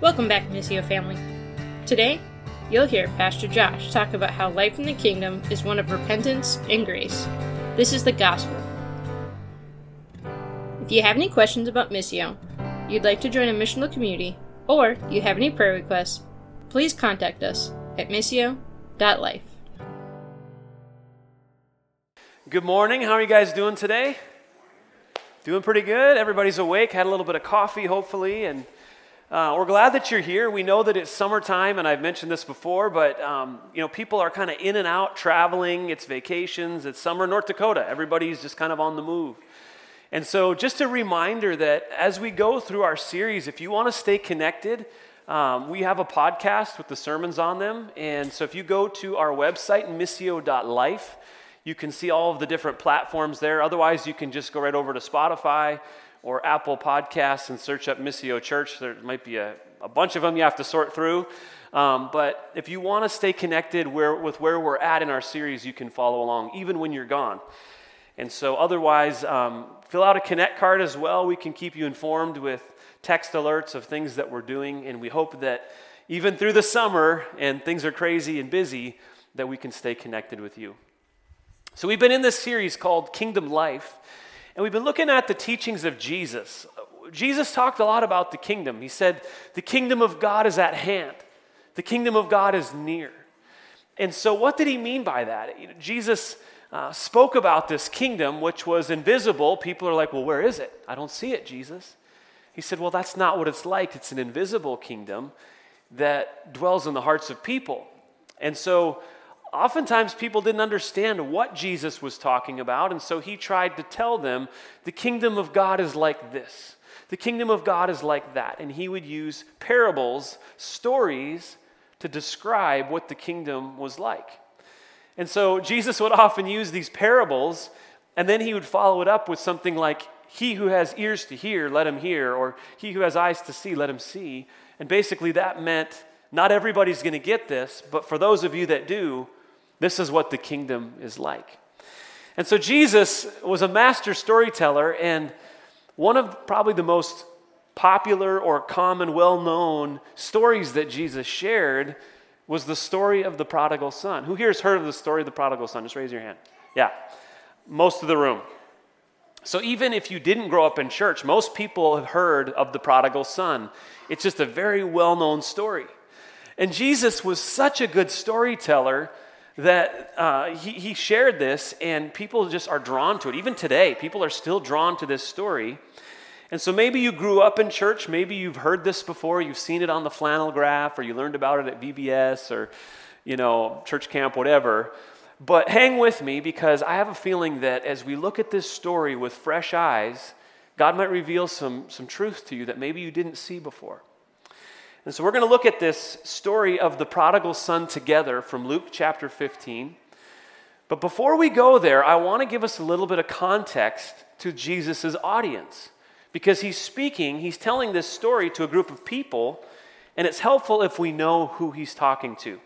Welcome back, Missio family. Today, you'll hear Pastor Josh talk about how life in the kingdom is one of repentance and grace. This is the gospel. If you have any questions about Missio, you'd like to join a missional community, or you have any prayer requests, please contact us at missio.life. Good morning. How are you guys doing today? Doing pretty good. Everybody's awake. Had a little bit of coffee, hopefully, and uh, we're glad that you're here. We know that it's summertime, and I've mentioned this before, but um, you know, people are kind of in and out, traveling. It's vacations. It's summer North Dakota. Everybody's just kind of on the move. And so, just a reminder that as we go through our series, if you want to stay connected, um, we have a podcast with the sermons on them. And so, if you go to our website, missio.life, you can see all of the different platforms there. Otherwise, you can just go right over to Spotify or Apple Podcasts and search up Missio Church. There might be a, a bunch of them you have to sort through. Um, but if you want to stay connected where, with where we're at in our series, you can follow along, even when you're gone. And so, otherwise, um, fill out a Connect card as well. We can keep you informed with text alerts of things that we're doing. And we hope that even through the summer and things are crazy and busy, that we can stay connected with you. So, we've been in this series called Kingdom Life, and we've been looking at the teachings of Jesus. Jesus talked a lot about the kingdom. He said, The kingdom of God is at hand, the kingdom of God is near. And so, what did he mean by that? Jesus uh, spoke about this kingdom, which was invisible. People are like, Well, where is it? I don't see it, Jesus. He said, Well, that's not what it's like. It's an invisible kingdom that dwells in the hearts of people. And so, oftentimes people didn't understand what Jesus was talking about, and so he tried to tell them the kingdom of God is like this. The kingdom of God is like that. And he would use parables, stories, to describe what the kingdom was like. And so Jesus would often use these parables, and then he would follow it up with something like, He who has ears to hear, let him hear, or He who has eyes to see, let him see. And basically, that meant not everybody's going to get this, but for those of you that do, this is what the kingdom is like. And so Jesus was a master storyteller, and one of probably the most popular or common, well known stories that Jesus shared was the story of the prodigal son. Who here has heard of the story of the prodigal son? Just raise your hand. Yeah, most of the room. So even if you didn't grow up in church, most people have heard of the prodigal son. It's just a very well known story. And Jesus was such a good storyteller that uh, he, he shared this, and people just are drawn to it. Even today, people are still drawn to this story. And so maybe you grew up in church, maybe you've heard this before, you've seen it on the flannel graph, or you learned about it at VBS or, you know, church camp, whatever. But hang with me because I have a feeling that as we look at this story with fresh eyes, God might reveal some, some truth to you that maybe you didn't see before. And so we're going to look at this story of the prodigal son together from Luke chapter 15. But before we go there, I want to give us a little bit of context to Jesus' audience. Because he's speaking, he's telling this story to a group of people, and it's helpful if we know who he's talking to.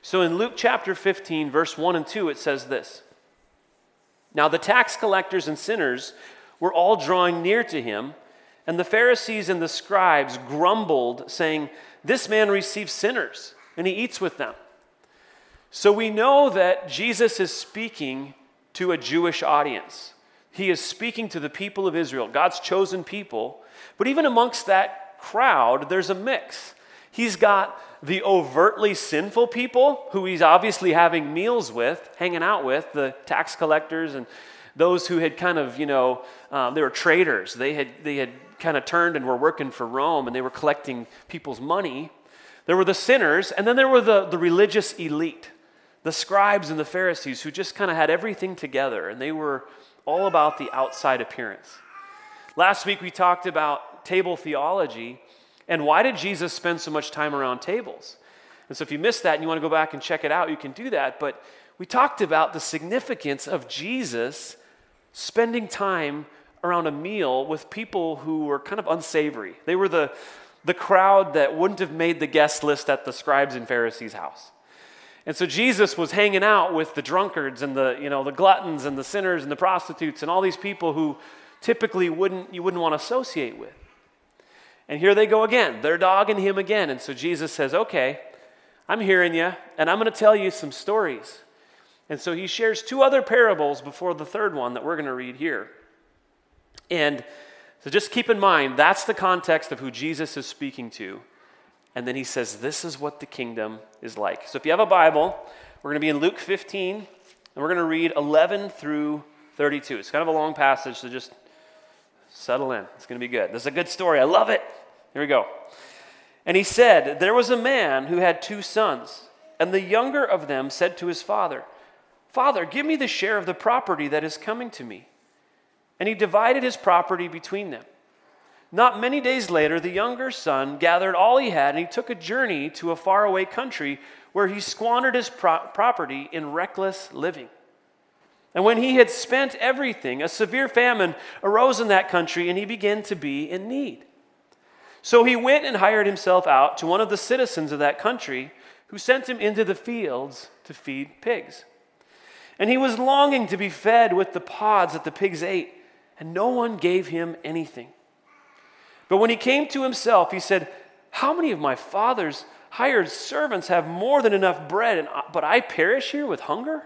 So in Luke chapter 15, verse 1 and 2, it says this Now the tax collectors and sinners were all drawing near to him and the Pharisees and the scribes grumbled, saying, This man receives sinners, and he eats with them. So we know that Jesus is speaking to a Jewish audience. He is speaking to the people of Israel, God's chosen people. But even amongst that crowd, there's a mix. He's got the overtly sinful people who he's obviously having meals with, hanging out with, the tax collectors and those who had kind of, you know, um, they were traders. They had, they had kind of turned and were working for Rome and they were collecting people's money. There were the sinners, and then there were the, the religious elite, the scribes and the Pharisees who just kind of had everything together and they were all about the outside appearance. Last week we talked about table theology and why did Jesus spend so much time around tables? And so if you missed that and you want to go back and check it out, you can do that. But we talked about the significance of Jesus spending time around a meal with people who were kind of unsavory. They were the, the crowd that wouldn't have made the guest list at the scribes and Pharisees' house. And so Jesus was hanging out with the drunkards and the, you know, the gluttons and the sinners and the prostitutes and all these people who typically wouldn't, you wouldn't want to associate with. And here they go again. They're dogging him again. And so Jesus says, Okay, I'm hearing you, and I'm going to tell you some stories. And so he shares two other parables before the third one that we're going to read here. And so just keep in mind, that's the context of who Jesus is speaking to. And then he says, This is what the kingdom is like. So if you have a Bible, we're going to be in Luke 15, and we're going to read 11 through 32. It's kind of a long passage, so just settle in. It's going to be good. This is a good story. I love it. Here we go. And he said, There was a man who had two sons, and the younger of them said to his father, Father, give me the share of the property that is coming to me. And he divided his property between them. Not many days later, the younger son gathered all he had, and he took a journey to a faraway country where he squandered his pro- property in reckless living. And when he had spent everything, a severe famine arose in that country, and he began to be in need. So he went and hired himself out to one of the citizens of that country, who sent him into the fields to feed pigs. And he was longing to be fed with the pods that the pigs ate, and no one gave him anything. But when he came to himself, he said, How many of my father's hired servants have more than enough bread, and, but I perish here with hunger?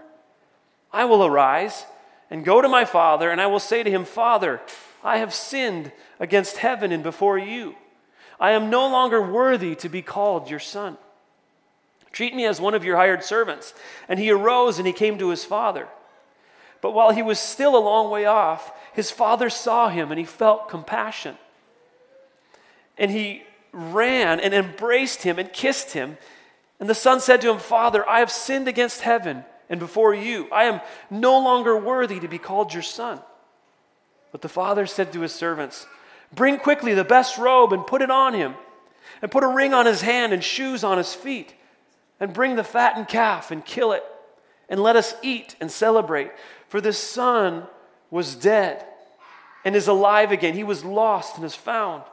I will arise and go to my father, and I will say to him, Father, I have sinned against heaven and before you. I am no longer worthy to be called your son. Treat me as one of your hired servants. And he arose and he came to his father. But while he was still a long way off, his father saw him and he felt compassion. And he ran and embraced him and kissed him. And the son said to him, Father, I have sinned against heaven and before you. I am no longer worthy to be called your son. But the father said to his servants, Bring quickly the best robe and put it on him, and put a ring on his hand and shoes on his feet, and bring the fattened calf and kill it, and let us eat and celebrate. For this son was dead and is alive again. He was lost and is found.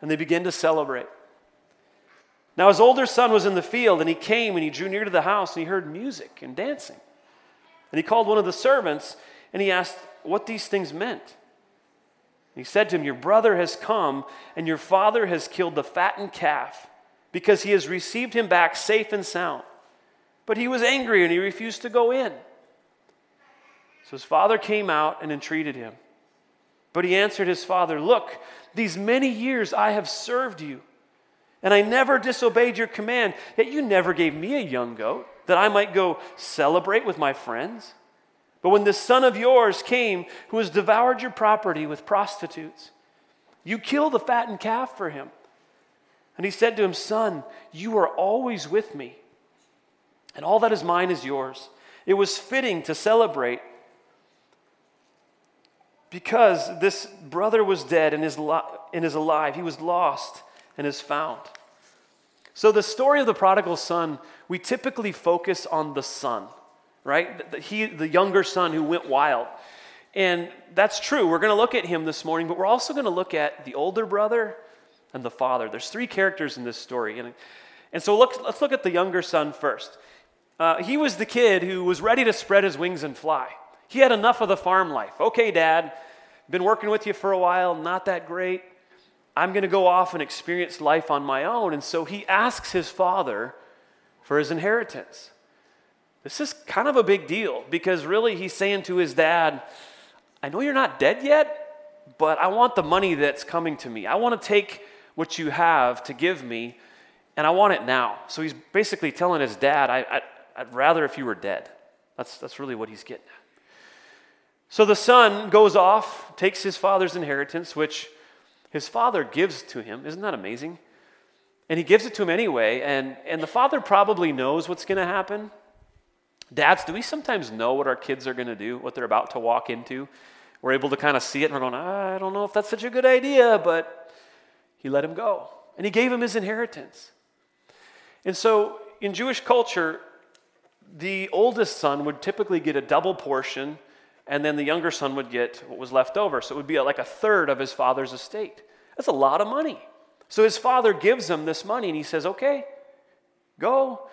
And they began to celebrate. Now his older son was in the field, and he came and he drew near to the house, and he heard music and dancing. And he called one of the servants, and he asked what these things meant. He said to him, Your brother has come, and your father has killed the fattened calf, because he has received him back safe and sound. But he was angry, and he refused to go in. So his father came out and entreated him. But he answered his father, Look, these many years I have served you, and I never disobeyed your command, yet you never gave me a young goat that I might go celebrate with my friends. But when this son of yours came who has devoured your property with prostitutes, you killed the fattened calf for him. And he said to him, Son, you are always with me, and all that is mine is yours. It was fitting to celebrate because this brother was dead and is, and is alive. He was lost and is found. So, the story of the prodigal son, we typically focus on the son right? He, the younger son who went wild. And that's true. We're going to look at him this morning, but we're also going to look at the older brother and the father. There's three characters in this story. And, and so look, let's look at the younger son first. Uh, he was the kid who was ready to spread his wings and fly. He had enough of the farm life. Okay, dad, been working with you for a while, not that great. I'm going to go off and experience life on my own. And so he asks his father for his inheritance. This is kind of a big deal because really he's saying to his dad, I know you're not dead yet, but I want the money that's coming to me. I want to take what you have to give me, and I want it now. So he's basically telling his dad, I, would rather if you were dead. That's, that's really what he's getting at. So the son goes off, takes his father's inheritance, which his father gives to him. Isn't that amazing? And he gives it to him anyway, and, and the father probably knows what's going to happen. Dads, do we sometimes know what our kids are going to do, what they're about to walk into? We're able to kind of see it and we're going, I don't know if that's such a good idea, but he let him go. And he gave him his inheritance. And so in Jewish culture, the oldest son would typically get a double portion, and then the younger son would get what was left over. So it would be like a third of his father's estate. That's a lot of money. So his father gives him this money, and he says, Okay, go.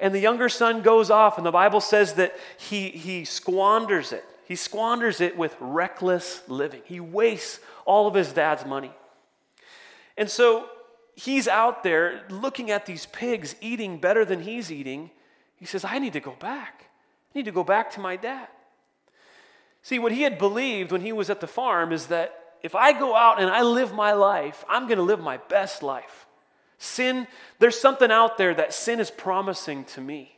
And the younger son goes off, and the Bible says that he, he squanders it. He squanders it with reckless living. He wastes all of his dad's money. And so he's out there looking at these pigs eating better than he's eating. He says, I need to go back. I need to go back to my dad. See, what he had believed when he was at the farm is that if I go out and I live my life, I'm going to live my best life. Sin, there's something out there that sin is promising to me.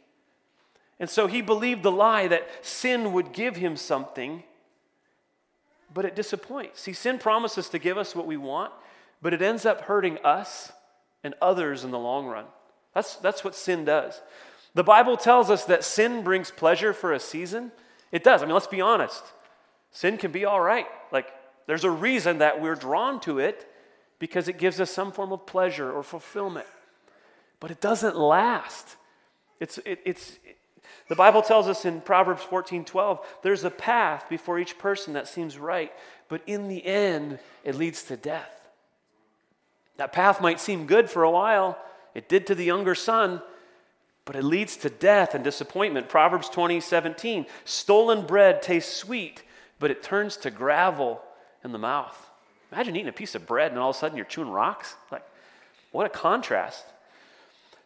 And so he believed the lie that sin would give him something, but it disappoints. See, sin promises to give us what we want, but it ends up hurting us and others in the long run. That's, that's what sin does. The Bible tells us that sin brings pleasure for a season. It does. I mean, let's be honest. Sin can be all right. Like, there's a reason that we're drawn to it because it gives us some form of pleasure or fulfillment. But it doesn't last. It's, it, it's, it, the Bible tells us in Proverbs 14 12, there's a path before each person that seems right, but in the end, it leads to death. That path might seem good for a while. It did to the younger son, but it leads to death and disappointment. Proverbs 20, 17. Stolen bread tastes sweet, but it turns to gravel in the mouth. Imagine eating a piece of bread and all of a sudden you're chewing rocks. Like, what a contrast.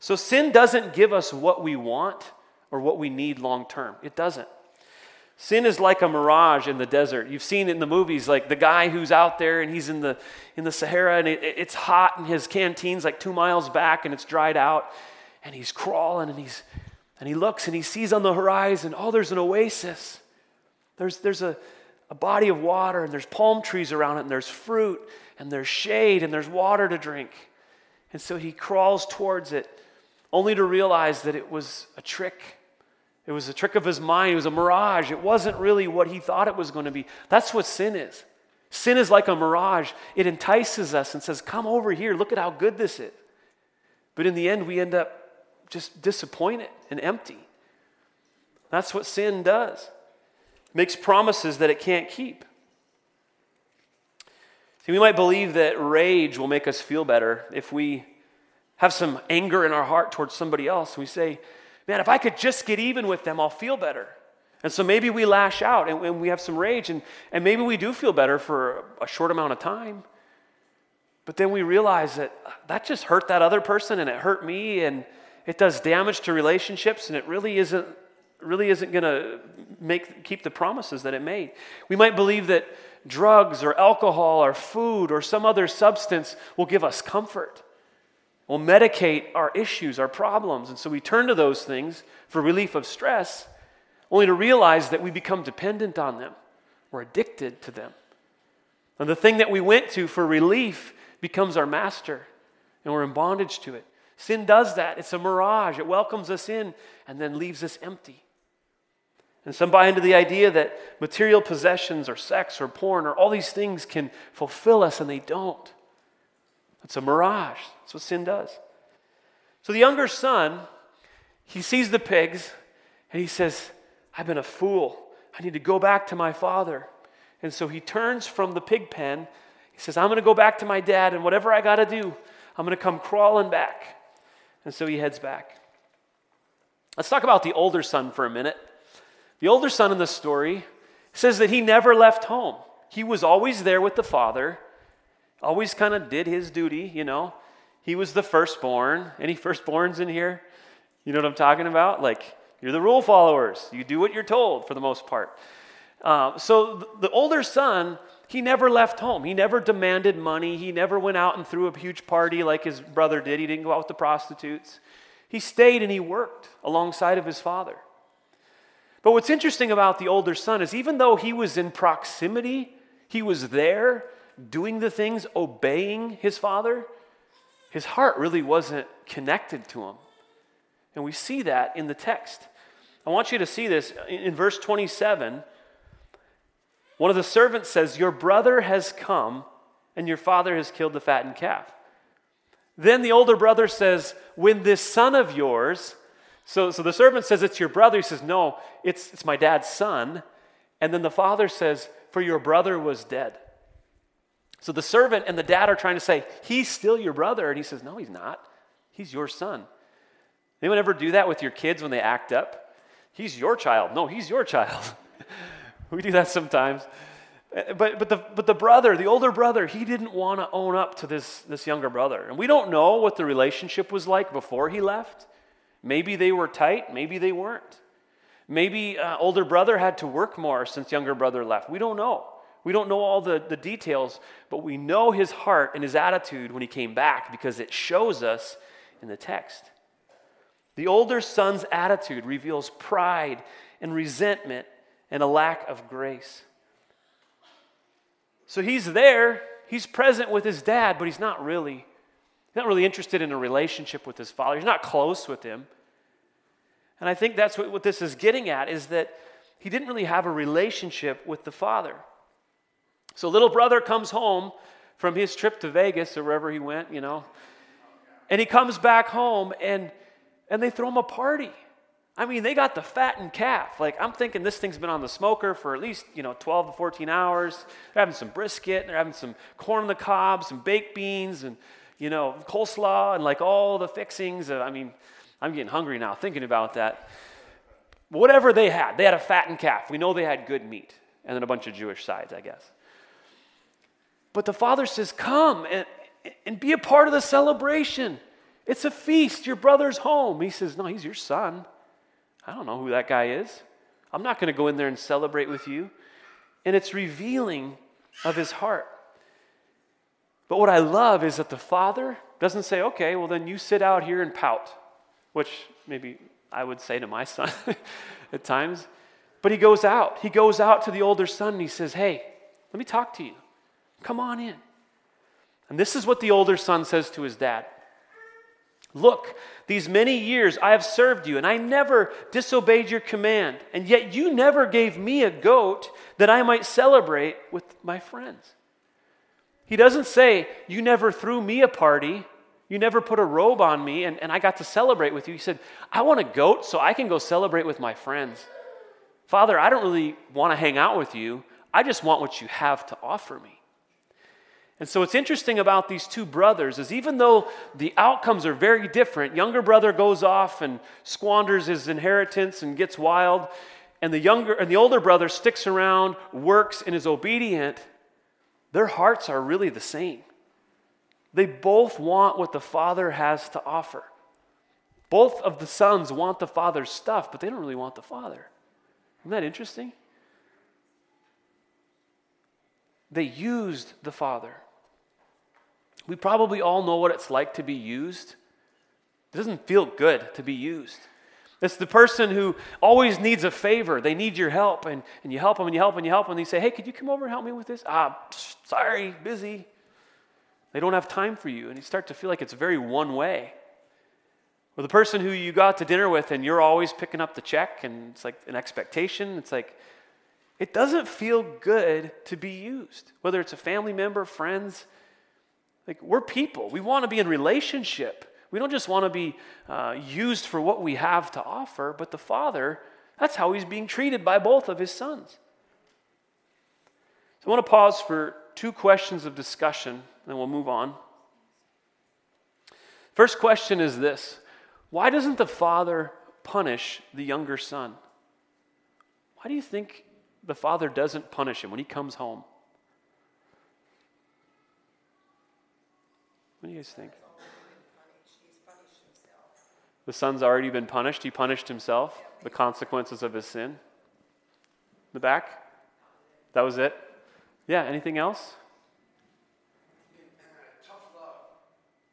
So, sin doesn't give us what we want or what we need long term. It doesn't. Sin is like a mirage in the desert. You've seen it in the movies, like the guy who's out there and he's in the, in the Sahara and it, it's hot and his canteen's like two miles back and it's dried out and he's crawling and, he's, and he looks and he sees on the horizon, oh, there's an oasis. There's, there's a, a body of water and there's palm trees around it and there's fruit and there's shade and there's water to drink. And so he crawls towards it only to realize that it was a trick it was a trick of his mind. It was a mirage. It wasn't really what he thought it was going to be. That's what sin is. Sin is like a mirage. It entices us and says, Come over here. Look at how good this is. But in the end, we end up just disappointed and empty. That's what sin does. It makes promises that it can't keep. See, we might believe that rage will make us feel better if we have some anger in our heart towards somebody else. We say, man, if I could just get even with them, I'll feel better. And so maybe we lash out and, and we have some rage, and, and maybe we do feel better for a short amount of time. But then we realize that that just hurt that other person and it hurt me, and it does damage to relationships, and it really isn't really isn't going to make keep the promises that it made. We might believe that drugs or alcohol or food or some other substance will give us comfort will medicate our issues, our problems. And so we turn to those things for relief of stress, only to realize that we become dependent on them. We're addicted to them. And the thing that we went to for relief becomes our master, and we're in bondage to it. Sin does that. It's a mirage. It welcomes us in and then leaves us empty. And some buy into the idea that material possessions or sex or porn or all these things can fulfill us, and they don't. It's a mirage. That's what sin does. So the younger son, he sees the pigs and he says, I've been a fool. I need to go back to my father. And so he turns from the pig pen. He says, I'm going to go back to my dad, and whatever I got to do, I'm going to come crawling back. And so he heads back. Let's talk about the older son for a minute. The older son in the story says that he never left home. He was always there with the father, always kind of did his duty, you know. He was the firstborn. Any firstborns in here? You know what I'm talking about? Like, you're the rule followers. You do what you're told for the most part. Uh, so the older son, he never left home. He never demanded money. He never went out and threw a huge party like his brother did. He didn't go out with the prostitutes. He stayed and he worked alongside of his father. But what's interesting about the older son is even though he was in proximity, he was there, doing the things, obeying his father, his heart really wasn't connected to him. And we see that in the text. I want you to see this in verse 27. One of the servants says, Your brother has come, and your father has killed the fattened calf. Then the older brother says, When this son of yours, so, so the servant says, It's your brother. He says, No, it's, it's my dad's son. And then the father says, For your brother was dead. So the servant and the dad are trying to say, He's still your brother. And he says, No, he's not. He's your son. Anyone ever do that with your kids when they act up? He's your child. No, he's your child. we do that sometimes. But, but, the, but the brother, the older brother, he didn't want to own up to this, this younger brother. And we don't know what the relationship was like before he left. Maybe they were tight, maybe they weren't. Maybe uh, older brother had to work more since younger brother left. We don't know. We don't know all the, the details, but we know his heart and his attitude when he came back because it shows us in the text. The older son's attitude reveals pride and resentment and a lack of grace. So he's there, he's present with his dad, but he's not really, he's not really interested in a relationship with his father. He's not close with him. And I think that's what, what this is getting at is that he didn't really have a relationship with the father. So little brother comes home from his trip to Vegas or wherever he went, you know, and he comes back home and and they throw him a party. I mean, they got the fattened calf. Like, I'm thinking this thing's been on the smoker for at least, you know, 12 to 14 hours. They're having some brisket, they're having some corn on the cob, some baked beans, and, you know, coleslaw, and like all the fixings. I mean, I'm getting hungry now thinking about that. Whatever they had, they had a fattened calf. We know they had good meat, and then a bunch of Jewish sides, I guess. But the father says, Come and, and be a part of the celebration. It's a feast. Your brother's home. He says, No, he's your son. I don't know who that guy is. I'm not going to go in there and celebrate with you. And it's revealing of his heart. But what I love is that the father doesn't say, okay, well, then you sit out here and pout, which maybe I would say to my son at times. But he goes out. He goes out to the older son and he says, hey, let me talk to you. Come on in. And this is what the older son says to his dad Look, these many years I have served you, and I never disobeyed your command, and yet you never gave me a goat that I might celebrate with my friends. He doesn't say, You never threw me a party, you never put a robe on me, and, and I got to celebrate with you. He said, I want a goat so I can go celebrate with my friends. Father, I don't really want to hang out with you, I just want what you have to offer me. And so, what's interesting about these two brothers is even though the outcomes are very different, younger brother goes off and squanders his inheritance and gets wild, and the younger and the older brother sticks around, works, and is obedient. Their hearts are really the same. They both want what the father has to offer. Both of the sons want the father's stuff, but they don't really want the father. Isn't that interesting? They used the father. We probably all know what it's like to be used. It doesn't feel good to be used. It's the person who always needs a favor. They need your help, and, and you help them, and you help them, and you help them, and you say, Hey, could you come over and help me with this? Ah, sorry, busy. They don't have time for you, and you start to feel like it's very one way. Or the person who you got to dinner with, and you're always picking up the check, and it's like an expectation. It's like, it doesn't feel good to be used, whether it's a family member, friends, like, we're people. We want to be in relationship. We don't just want to be uh, used for what we have to offer, but the Father, that's how he's being treated by both of his sons. So I want to pause for two questions of discussion, and then we'll move on. First question is this Why doesn't the Father punish the younger son? Why do you think the Father doesn't punish him when he comes home? What do you guys think? The son's already been punished. He punished himself, the consequences of his sin. The back? That was it? Yeah, anything else? tough love.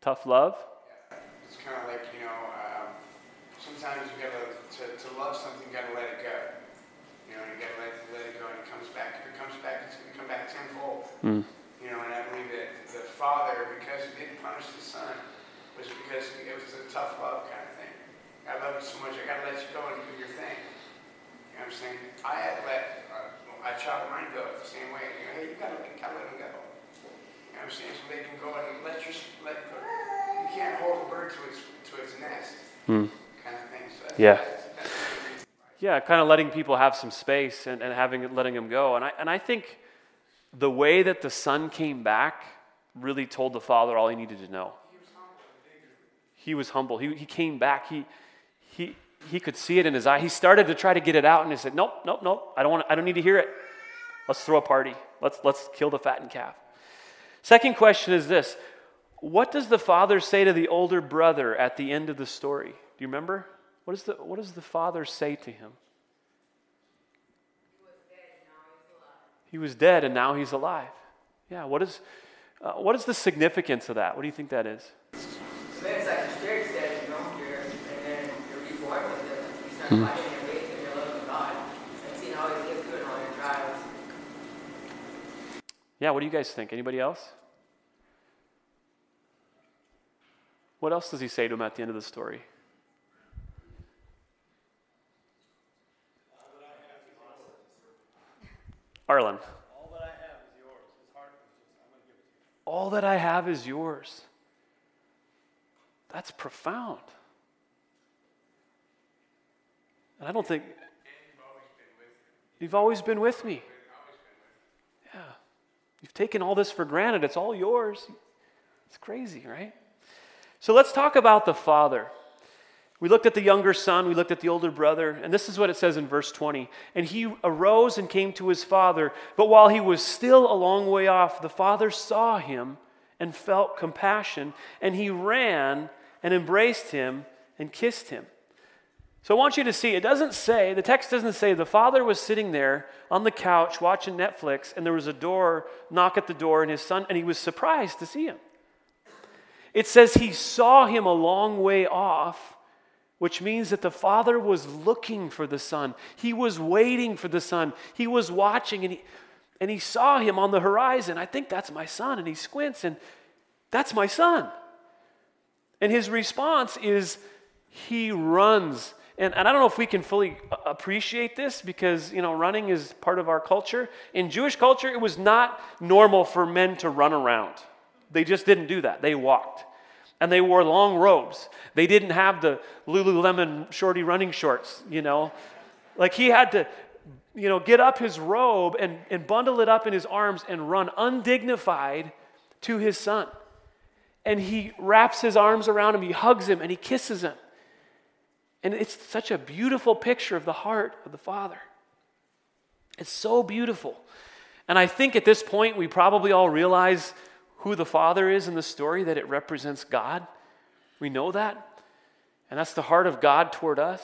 Tough love? Yeah. It's kind of like, you know, um, sometimes you gotta, to, to love something, you gotta let it go. You know, you gotta let, let it go and it comes back. If it comes back, it's gonna come back tenfold. Mm. You know, and I believe that the father, because punish the son, was because it was a tough love kind of thing. I love you so much, I gotta let you go and do your thing. You know what I'm saying? I had to let uh, my child mine go the same way. You know, hey, you gotta, gotta let him go. You know what I'm saying? So they can go and let your let go. You can't hold a bird to its to its nest. Hmm. Kind of thing. So yeah. That's, that's yeah, kind of letting people have some space and, and having letting them go. And I and I think the way that the son came back really told the father all he needed to know. He was humble. He, he came back. He, he, he could see it in his eye. He started to try to get it out and he said, Nope, nope, nope. I don't, want, I don't need to hear it. Let's throw a party. Let's, let's kill the fattened calf. Second question is this What does the father say to the older brother at the end of the story? Do you remember? What, is the, what does the father say to him? He was dead and now he's alive. Yeah, what is, uh, what is the significance of that? What do you think that is? So it's like your spirit's dead, you know, you're, and then you're reborn with it. You start finding your faith and your love of God and seeing how He gets through in all your trials. Yeah, what do you guys think? Anybody else? What else does he say to him at the end of the story? Arlen. All that I have is yours. His heart was just, I'm going to give it to you. All that I have is yours. That's profound. And I don't think. You've always been with me. Yeah. You've taken all this for granted. It's all yours. It's crazy, right? So let's talk about the father. We looked at the younger son, we looked at the older brother, and this is what it says in verse 20. And he arose and came to his father, but while he was still a long way off, the father saw him and felt compassion, and he ran and embraced him and kissed him. So I want you to see, it doesn't say, the text doesn't say the father was sitting there on the couch watching Netflix, and there was a door, knock at the door, and his son, and he was surprised to see him. It says he saw him a long way off, which means that the father was looking for the son. He was waiting for the son. He was watching and he, and he saw him on the horizon. I think that's my son. And he squints and that's my son. And his response is he runs. And, and I don't know if we can fully appreciate this because, you know, running is part of our culture. In Jewish culture, it was not normal for men to run around. They just didn't do that. They walked. And they wore long robes. They didn't have the Lululemon shorty running shorts, you know. Like he had to, you know, get up his robe and, and bundle it up in his arms and run undignified to his son. And he wraps his arms around him, he hugs him, and he kisses him. And it's such a beautiful picture of the heart of the Father. It's so beautiful. And I think at this point, we probably all realize who the Father is in the story, that it represents God. We know that. And that's the heart of God toward us.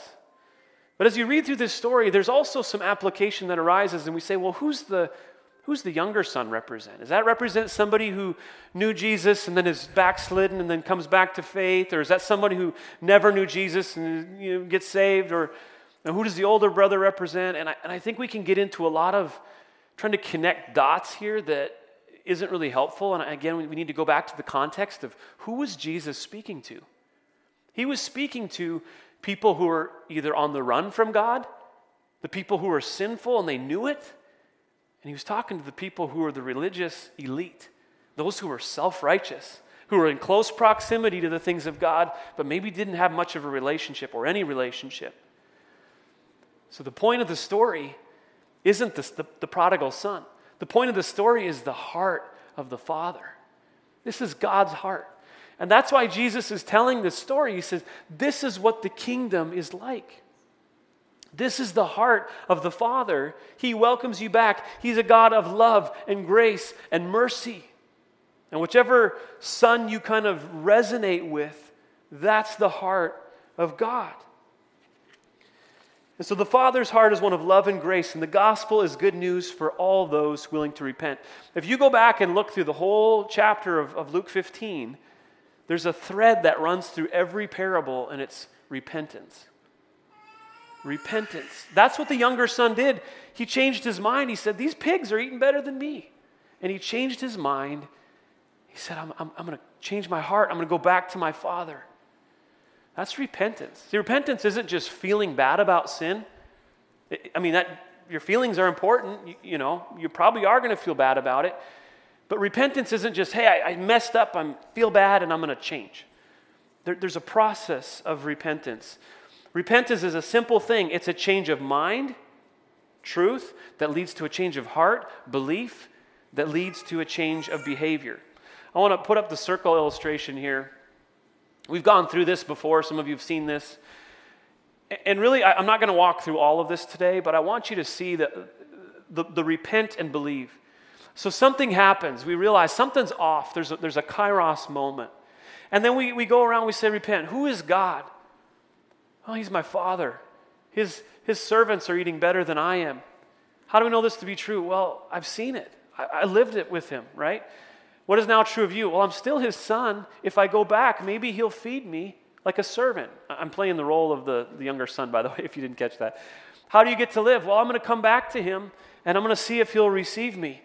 But as you read through this story, there's also some application that arises, and we say, well, who's the, who's the younger son represent? Does that represent somebody who knew Jesus and then is backslidden and then comes back to faith? Or is that somebody who never knew Jesus and you know, gets saved? Or who does the older brother represent? And I, and I think we can get into a lot of trying to connect dots here that isn't really helpful. And again, we need to go back to the context of who was Jesus speaking to? He was speaking to people who were either on the run from God, the people who were sinful and they knew it, and he was talking to the people who were the religious elite, those who were self righteous, who were in close proximity to the things of God, but maybe didn't have much of a relationship or any relationship. So the point of the story isn't this, the, the prodigal son. The point of the story is the heart of the Father. This is God's heart. And that's why Jesus is telling this story. He says, This is what the kingdom is like. This is the heart of the Father. He welcomes you back. He's a God of love and grace and mercy. And whichever son you kind of resonate with, that's the heart of God. And so the Father's heart is one of love and grace, and the gospel is good news for all those willing to repent. If you go back and look through the whole chapter of, of Luke 15, there's a thread that runs through every parable, and it's repentance. Repentance. That's what the younger son did. He changed his mind. He said, These pigs are eating better than me. And he changed his mind. He said, I'm, I'm, I'm going to change my heart. I'm going to go back to my father. That's repentance. See, repentance isn't just feeling bad about sin. I mean, that your feelings are important. You, you know, you probably are going to feel bad about it. But repentance isn't just, hey, I, I messed up, I feel bad, and I'm going to change. There, there's a process of repentance. Repentance is a simple thing it's a change of mind, truth, that leads to a change of heart, belief, that leads to a change of behavior. I want to put up the circle illustration here. We've gone through this before, some of you have seen this. And really, I'm not going to walk through all of this today, but I want you to see that the, the repent and believe. So something happens. We realize something's off. There's a, there's a kairos moment. And then we, we go around, we say, Repent. Who is God? Oh, He's my Father. His, his servants are eating better than I am. How do we know this to be true? Well, I've seen it. I, I lived it with Him, right? What is now true of you? Well, I'm still His son. If I go back, maybe He'll feed me like a servant. I'm playing the role of the, the younger son, by the way, if you didn't catch that. How do you get to live? Well, I'm going to come back to Him and I'm going to see if He'll receive me.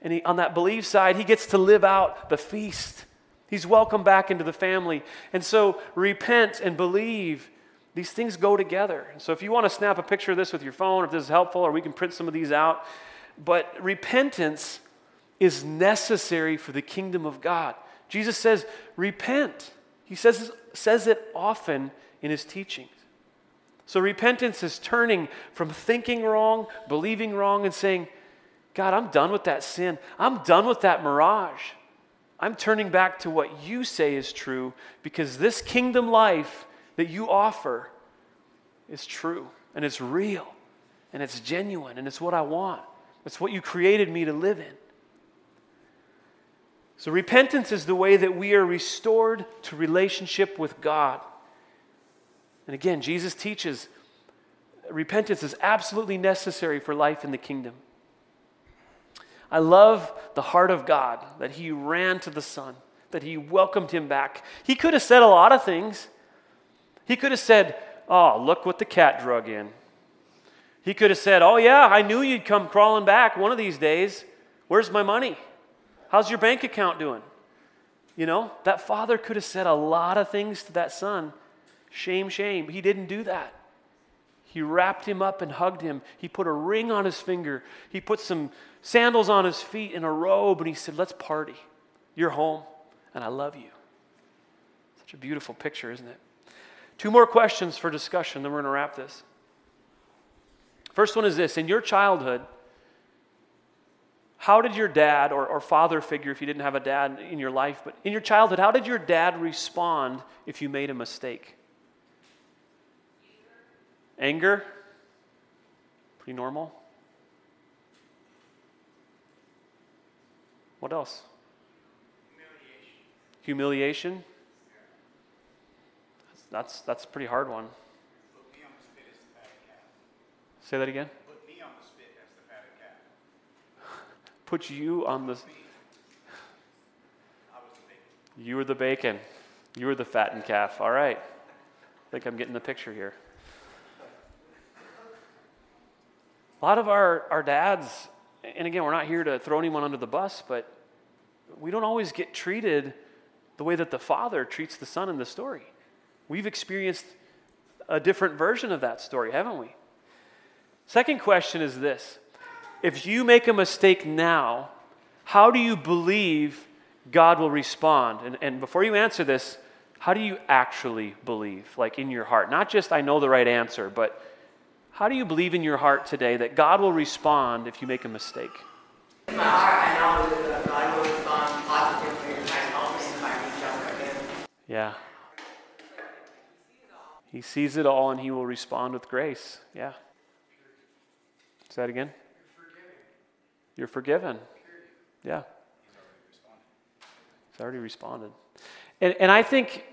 And he, on that believe side, He gets to live out the feast. He's welcome back into the family. And so repent and believe. These things go together. So if you want to snap a picture of this with your phone, if this is helpful, or we can print some of these out. But repentance is necessary for the kingdom of God. Jesus says, repent. He says, says it often in his teachings. So repentance is turning from thinking wrong, believing wrong, and saying, God, I'm done with that sin. I'm done with that mirage. I'm turning back to what you say is true because this kingdom life that you offer is true and it's real and it's genuine and it's what I want. It's what you created me to live in. So, repentance is the way that we are restored to relationship with God. And again, Jesus teaches repentance is absolutely necessary for life in the kingdom. I love the heart of God that He ran to the Son, that He welcomed Him back. He could have said a lot of things. He could have said, Oh, look what the cat drug in. He could have said, Oh, yeah, I knew you'd come crawling back one of these days. Where's my money? How's your bank account doing? You know, that father could have said a lot of things to that son. Shame, shame. He didn't do that. He wrapped him up and hugged him. He put a ring on his finger. He put some sandals on his feet and a robe, and he said, Let's party. You're home, and I love you. Such a beautiful picture, isn't it? Two more questions for discussion, then we're going to wrap this. First one is this In your childhood, how did your dad or, or father figure, if you didn't have a dad in your life, but in your childhood, how did your dad respond if you made a mistake? Anger? Pretty normal. What else? Humiliation. Humiliation? That's, that's, that's a pretty hard one. Say that again. Put me on the spit as the fatted calf. Put you on the. You were the bacon. You were the fattened calf. All right. I think I'm getting the picture here. A lot of our, our dads, and again, we're not here to throw anyone under the bus, but we don't always get treated the way that the father treats the son in the story. We've experienced a different version of that story, haven't we? Second question is this If you make a mistake now, how do you believe God will respond? And, and before you answer this, how do you actually believe, like in your heart? Not just I know the right answer, but how do you believe in your heart today that God will respond if you make a mistake? In my heart, I know that uh, God will respond positively if I help if I reach out. Yeah. He sees it all and he will respond with grace. Yeah. Say that again. You're forgiven. Yeah. He's already responded. He's already responded. And, and I think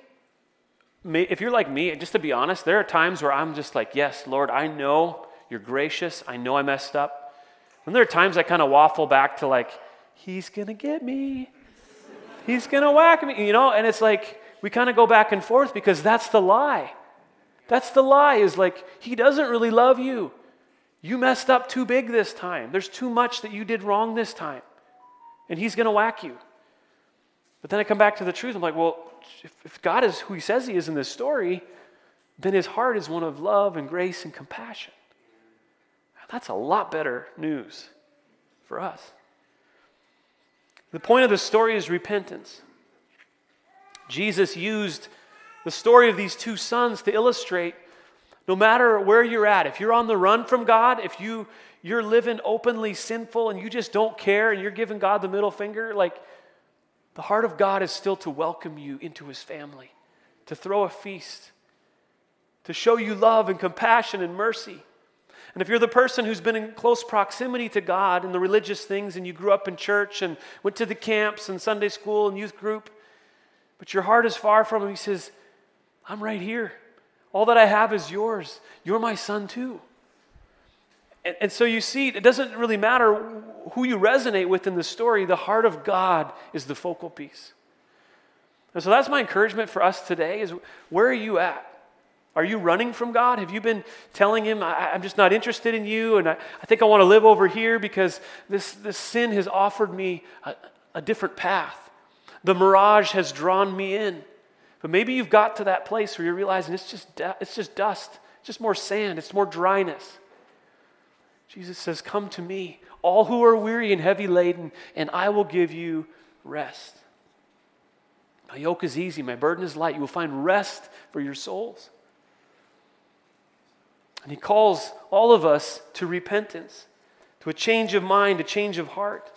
if you're like me, just to be honest, there are times where I'm just like, yes, Lord, I know you're gracious. I know I messed up. And there are times I kind of waffle back to like, he's going to get me. He's going to whack me, you know? And it's like, we kind of go back and forth because that's the lie. That's the lie is like, he doesn't really love you. You messed up too big this time. There's too much that you did wrong this time. And he's going to whack you. But then I come back to the truth. I'm like, well, if, if God is who he says he is in this story, then his heart is one of love and grace and compassion. That's a lot better news for us. The point of the story is repentance. Jesus used the story of these two sons to illustrate no matter where you're at, if you're on the run from God, if you, you're living openly sinful and you just don't care and you're giving God the middle finger, like the heart of God is still to welcome you into his family, to throw a feast, to show you love and compassion and mercy. And if you're the person who's been in close proximity to God and the religious things, and you grew up in church and went to the camps and Sunday school and youth group, but your heart is far from Him, He says, I'm right here. All that I have is yours. You're my son too. And, and, so you see, it doesn't really matter who you resonate with in the story, the heart of God is the focal piece. And so that's my encouragement for us today is where are you at? Are you running from God? Have you been telling Him, I, am just not interested in you, and I, I think I want to live over here because this, this sin has offered me a, a different path? The mirage has drawn me in. But maybe you've got to that place where you're realizing it's just, it's just dust, it's just more sand, it's more dryness. Jesus says, Come to me, all who are weary and heavy laden, and I will give you rest. My yoke is easy, my burden is light. You will find rest for your souls. And he calls all of us to repentance, to a change of mind, a change of heart.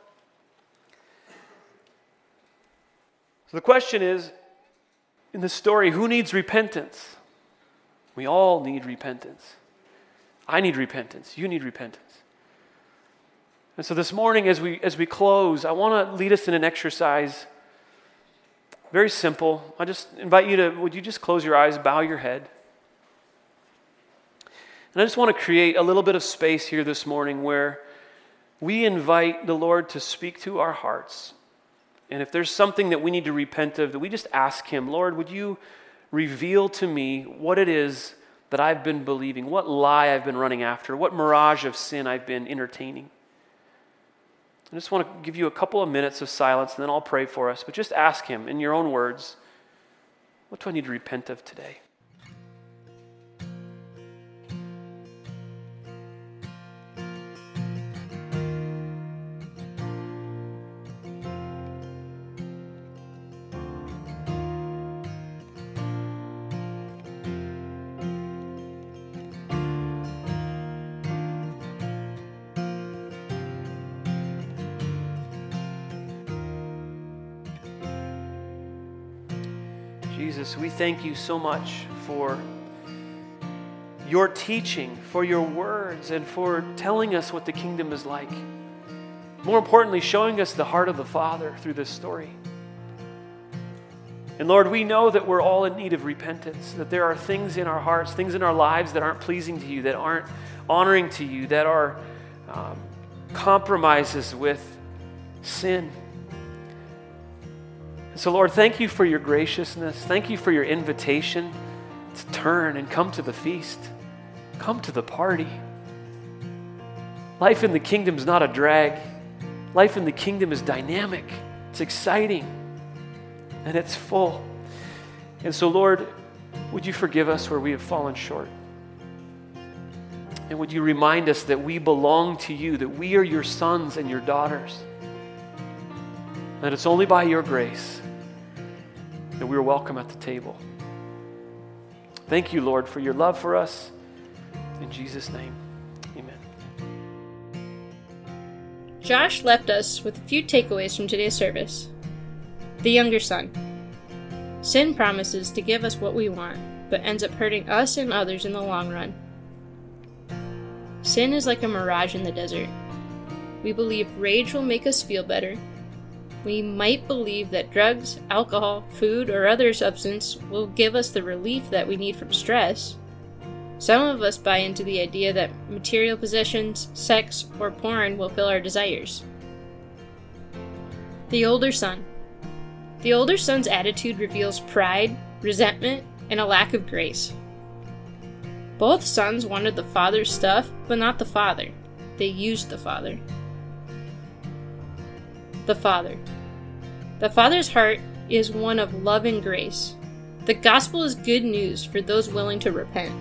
So the question is in the story, who needs repentance? We all need repentance. I need repentance. You need repentance. And so this morning, as we, as we close, I want to lead us in an exercise. Very simple. I just invite you to, would you just close your eyes, bow your head? And I just want to create a little bit of space here this morning where we invite the Lord to speak to our hearts. And if there's something that we need to repent of, that we just ask Him, Lord, would you reveal to me what it is that I've been believing, what lie I've been running after, what mirage of sin I've been entertaining? I just want to give you a couple of minutes of silence and then I'll pray for us. But just ask Him in your own words, what do I need to repent of today? Thank you so much for your teaching, for your words, and for telling us what the kingdom is like. More importantly, showing us the heart of the Father through this story. And Lord, we know that we're all in need of repentance, that there are things in our hearts, things in our lives that aren't pleasing to you, that aren't honoring to you, that are um, compromises with sin. So, Lord, thank you for your graciousness. Thank you for your invitation to turn and come to the feast, come to the party. Life in the kingdom is not a drag, life in the kingdom is dynamic, it's exciting, and it's full. And so, Lord, would you forgive us where we have fallen short? And would you remind us that we belong to you, that we are your sons and your daughters? That it's only by your grace that we are welcome at the table. Thank you, Lord, for your love for us. In Jesus' name, amen. Josh left us with a few takeaways from today's service. The younger son. Sin promises to give us what we want, but ends up hurting us and others in the long run. Sin is like a mirage in the desert. We believe rage will make us feel better, we might believe that drugs, alcohol, food, or other substance will give us the relief that we need from stress. Some of us buy into the idea that material possessions, sex, or porn will fill our desires. The older son. The older son's attitude reveals pride, resentment, and a lack of grace. Both sons wanted the father's stuff, but not the father. They used the father the Father. The Father's heart is one of love and grace. The gospel is good news for those willing to repent.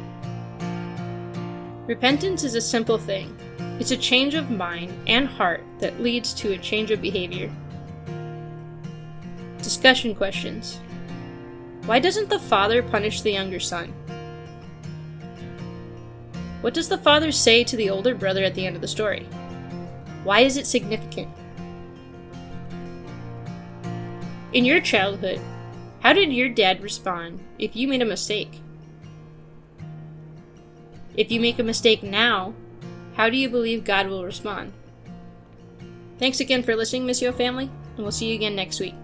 Repentance is a simple thing. It's a change of mind and heart that leads to a change of behavior. Discussion questions Why doesn't the father punish the younger son? What does the father say to the older brother at the end of the story? Why is it significant? In your childhood, how did your dad respond if you made a mistake? If you make a mistake now, how do you believe God will respond? Thanks again for listening, Missio family, and we'll see you again next week.